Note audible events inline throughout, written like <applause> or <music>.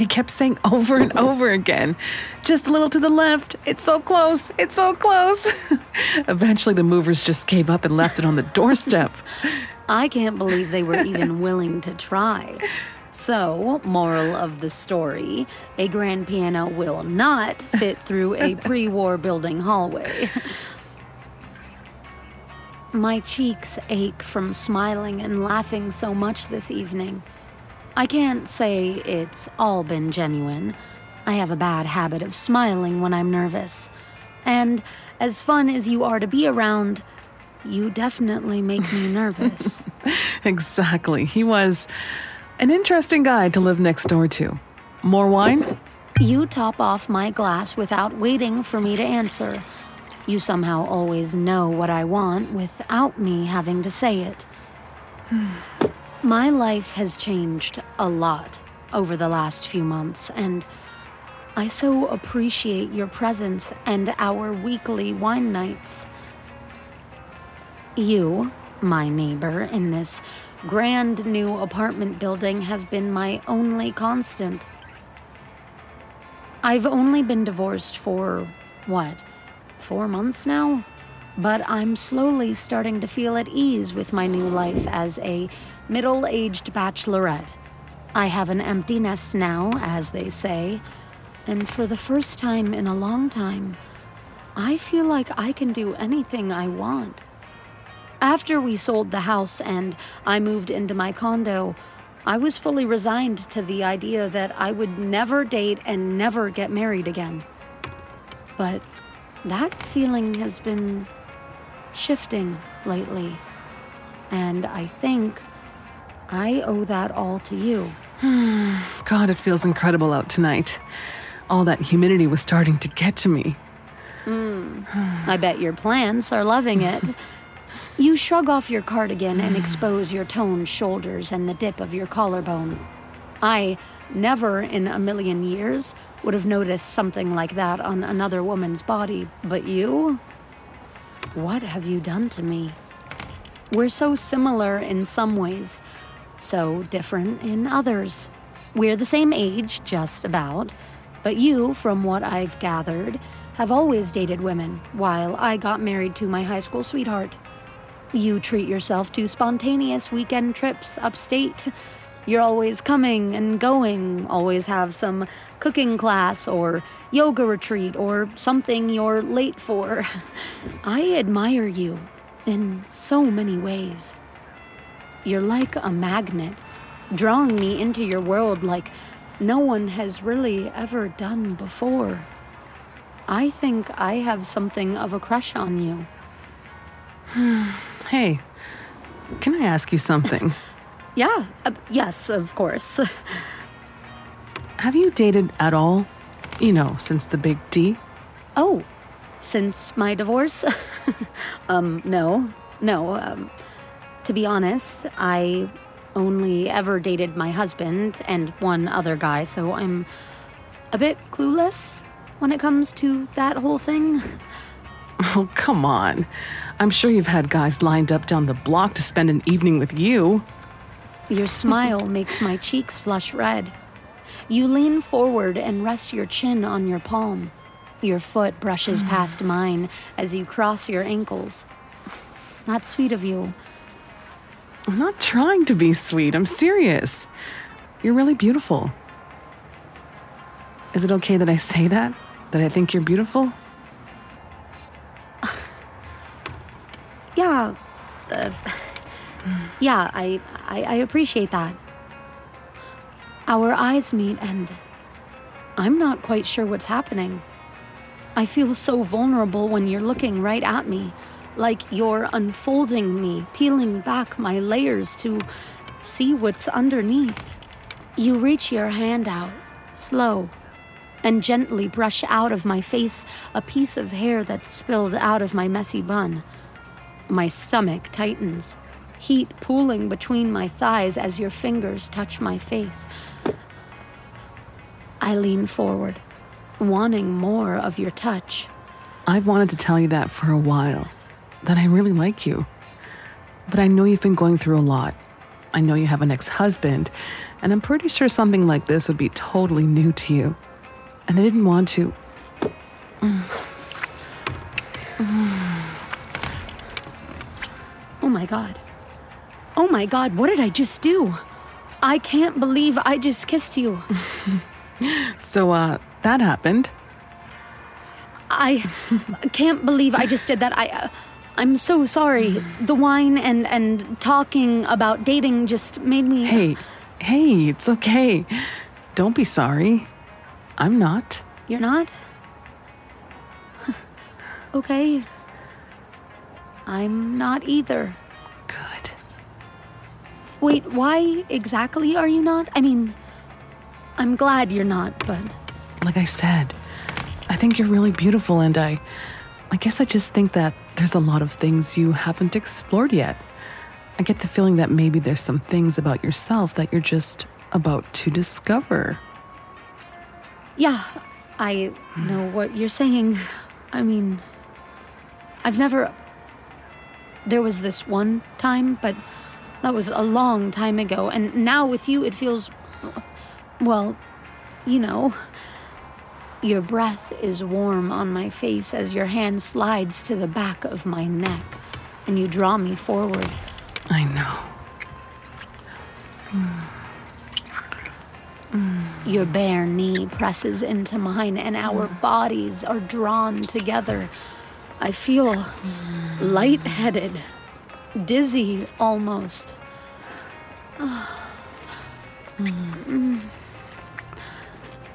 He kept saying over and <laughs> over again, just a little to the left. It's so close. It's so close. <laughs> Eventually, the movers just gave up and left it on the <laughs> doorstep. I can't believe they were even willing to try. So, moral of the story a grand piano will not fit through a pre war building hallway. My cheeks ache from smiling and laughing so much this evening. I can't say it's all been genuine. I have a bad habit of smiling when I'm nervous. And as fun as you are to be around, you definitely make me <laughs> nervous. exactly. He was an interesting guy to live next door to. More wine? You top off my glass without waiting for me to answer. You somehow always know what I want without me having to say it. <sighs> <sighs> <sighs> My life has changed a lot over the last few months, and I so appreciate your presence and our weekly wine nights. You, my neighbor in this grand new apartment building, have been my only constant. I've only been divorced for, what, four months now? But I'm slowly starting to feel at ease with my new life as a middle aged bachelorette. I have an empty nest now, as they say, and for the first time in a long time, I feel like I can do anything I want. After we sold the house and I moved into my condo, I was fully resigned to the idea that I would never date and never get married again. But that feeling has been shifting lately. And I think I owe that all to you. <sighs> God, it feels incredible out tonight. All that humidity was starting to get to me. Hmm. I bet your plants are loving it. <laughs> You shrug off your cardigan and <sighs> expose your toned shoulders and the dip of your collarbone. I never in a million years would have noticed something like that on another woman's body, but you? What have you done to me? We're so similar in some ways, so different in others. We're the same age, just about, but you, from what I've gathered, have always dated women, while I got married to my high school sweetheart. You treat yourself to spontaneous weekend trips upstate. You're always coming and going, always have some cooking class or yoga retreat or something you're late for. <laughs> I admire you in so many ways. You're like a magnet, drawing me into your world like no one has really ever done before. I think I have something of a crush on you. <sighs> Hey, can I ask you something? <laughs> Yeah, uh, yes, of course. <laughs> Have you dated at all? You know, since the big D? Oh, since my divorce? <laughs> um, no, no. Um, to be honest, I only ever dated my husband and one other guy, so I'm a bit clueless when it comes to that whole thing. <laughs> Oh, come on. I'm sure you've had guys lined up down the block to spend an evening with you. Your smile makes my cheeks flush red. You lean forward and rest your chin on your palm. Your foot brushes <sighs> past mine as you cross your ankles. Not sweet of you. I'm not trying to be sweet. I'm serious. You're really beautiful. Is it okay that I say that? That I think you're beautiful? <sighs> Yeah. Uh, yeah, I, I I appreciate that. Our eyes meet and I'm not quite sure what's happening. I feel so vulnerable when you're looking right at me, like you're unfolding me, peeling back my layers to see what's underneath. You reach your hand out, slow, and gently brush out of my face a piece of hair that spilled out of my messy bun. My stomach tightens, heat pooling between my thighs as your fingers touch my face. I lean forward, wanting more of your touch. I've wanted to tell you that for a while, that I really like you. But I know you've been going through a lot. I know you have an ex husband, And I'm pretty sure something like this would be totally new to you. And I didn't want to. <sighs> Oh my god. Oh my god, what did I just do? I can't believe I just kissed you. <laughs> So, uh, that happened. I can't believe I just did that. I uh, I'm so sorry. The wine and and talking about dating just made me Hey, hey, it's okay. Don't be sorry. I'm not. You're not? okay. I'm not either. Wait, why exactly are you not? I mean, I'm glad you're not, but Like I said, I think you're really beautiful, and I. I guess I just think that there's a lot of things you haven't explored yet. I get the feeling that maybe there's some things about yourself that you're just about to discover. yeah, I know what you're saying. I mean, I've never. There was this one time, but that was a long time ago, and now with you, it feels. Well, you know. Your breath is warm on my face as your hand slides to the back of my neck, and you draw me forward. I know. Your bare knee presses into mine, and our mm. bodies are drawn together. I feel lightheaded, dizzy almost. <sighs>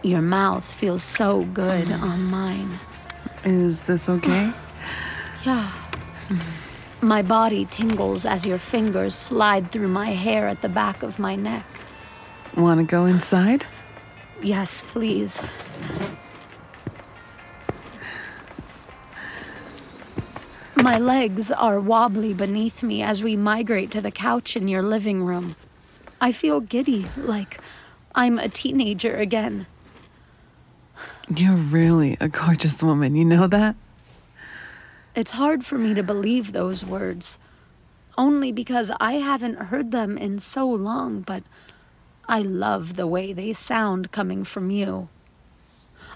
Your mouth feels so good mm. on mine. Is this okay? <sighs> Yeah. My body tingles as your fingers slide through my hair at the back of my neck. Want to go inside? Yes, please. My legs are wobbly beneath me as we migrate to the couch in your living room. I feel giddy, like I'm a teenager again. You're really a gorgeous woman, you know that? It's hard for me to believe those words, only because I haven't heard them in so long, but I love the way they sound coming from you.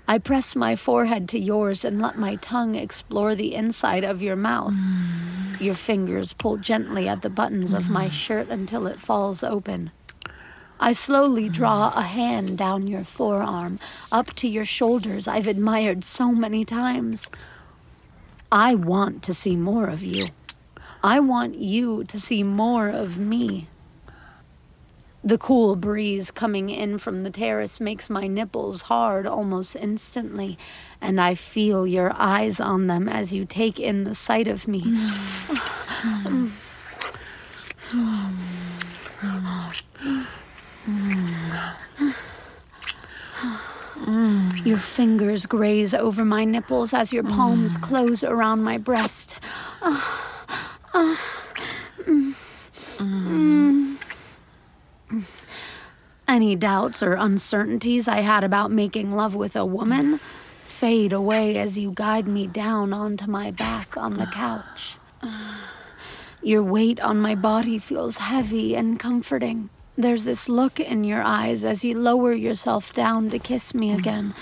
I press my forehead to yours and let my tongue explore the inside of your mouth. Mm. Your fingers pull gently at the buttons of my mm. shirt until it falls open. I slowly draw mm. a hand down your forearm, up to your shoulders I've admired so many times. I want to see more of you. I want you to see more of me. The cool breeze coming in from the terrace makes my nipples hard almost instantly, and I feel your eyes on them as you take in the sight of me. Your fingers graze over my nipples as your palms close around my breast. Any doubts or uncertainties I had about making love with a woman fade away as you guide me down onto my back on the couch. Your weight on my body feels heavy and comforting. There's this look in your eyes as you lower yourself down to kiss me again.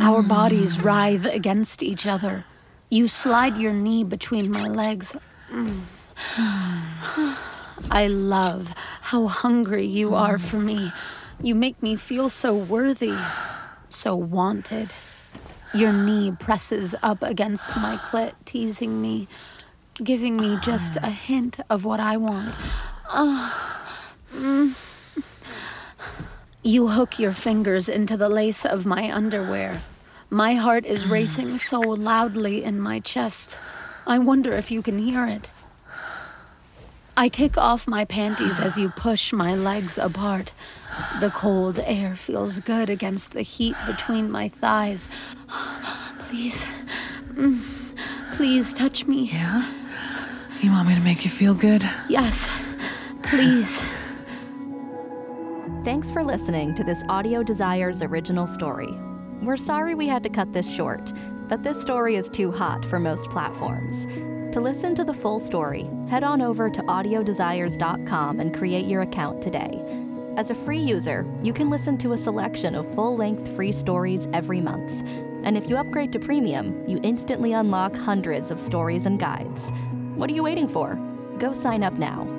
Our bodies writhe against each other. You slide your knee between my legs. <sighs> I love how hungry you are for me. You make me feel so worthy, so wanted. Your knee presses up against my clit, teasing me, giving me just a hint of what I want. Mm. <sighs> You hook your fingers into the lace of my underwear. My heart is racing so loudly in my chest. I wonder if you can hear it. I kick off my panties as you push my legs apart. The cold air feels good against the heat between my thighs. <gasps> Please, mm, please touch me. Yeah? You want me to make you feel good? Yes, please. Thanks for listening to this Audio Desires original story. We're sorry we had to cut this short, but this story is too hot for most platforms. To listen to the full story, head on over to audiodesires.com and create your account today. As a free user, you can listen to a selection of full length free stories every month. And if you upgrade to premium, you instantly unlock hundreds of stories and guides. What are you waiting for? Go sign up now